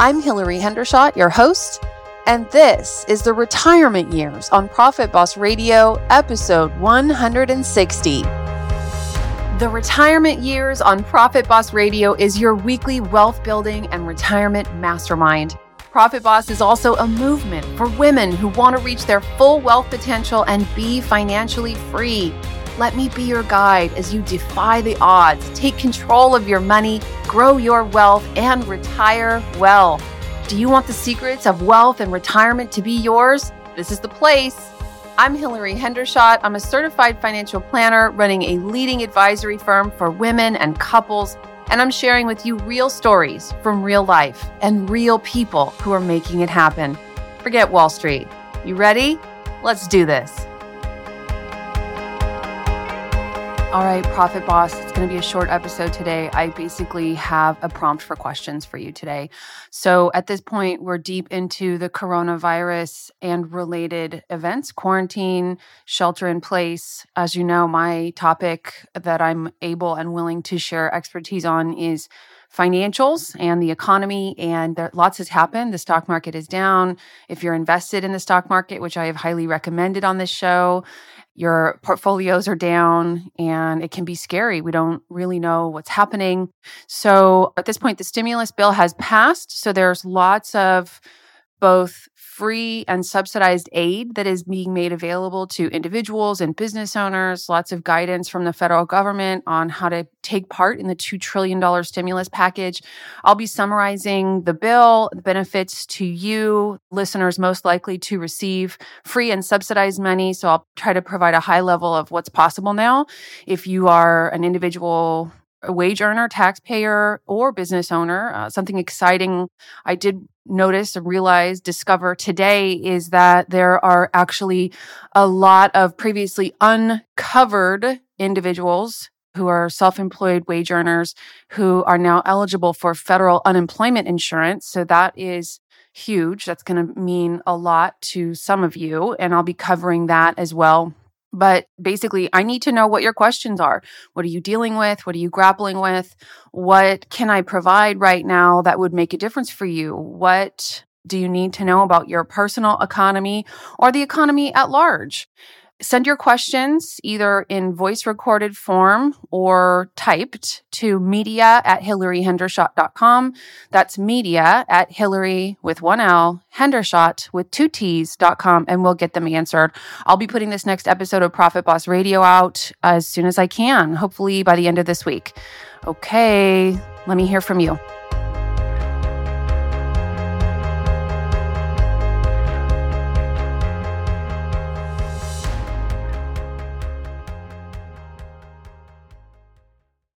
I'm Hilary Hendershott, your host, and this is the Retirement Years on Profit Boss Radio, episode 160. The Retirement Years on Profit Boss Radio is your weekly wealth building and retirement mastermind. Profit Boss is also a movement for women who want to reach their full wealth potential and be financially free. Let me be your guide as you defy the odds, take control of your money, grow your wealth, and retire well. Do you want the secrets of wealth and retirement to be yours? This is the place. I'm Hilary Hendershott. I'm a certified financial planner running a leading advisory firm for women and couples, and I'm sharing with you real stories from real life and real people who are making it happen. Forget Wall Street. You ready? Let's do this. All right, Profit Boss, it's going to be a short episode today. I basically have a prompt for questions for you today. So, at this point, we're deep into the coronavirus and related events, quarantine, shelter in place. As you know, my topic that I'm able and willing to share expertise on is financials and the economy and there, lots has happened the stock market is down if you're invested in the stock market which i have highly recommended on this show your portfolios are down and it can be scary. We don't really know what's happening. So at this point, the stimulus bill has passed. So there's lots of both free and subsidized aid that is being made available to individuals and business owners, lots of guidance from the federal government on how to take part in the $2 trillion stimulus package. I'll be summarizing the bill, the benefits to you, listeners most likely to receive free and subsidized money. So I'll try to provide a high level of what's possible now. If you are an individual a wage earner, taxpayer, or business owner. Uh, something exciting I did notice realize, discover today is that there are actually a lot of previously uncovered individuals who are self employed wage earners who are now eligible for federal unemployment insurance. So that is huge. That's going to mean a lot to some of you. And I'll be covering that as well but basically, I need to know what your questions are. What are you dealing with? What are you grappling with? What can I provide right now that would make a difference for you? What do you need to know about your personal economy or the economy at large? Send your questions either in voice recorded form or typed to media at hilaryhendershott.com. That's media at Hilary with one L, Hendershott with two T's.com, and we'll get them answered. I'll be putting this next episode of Profit Boss Radio out as soon as I can, hopefully by the end of this week. Okay, let me hear from you.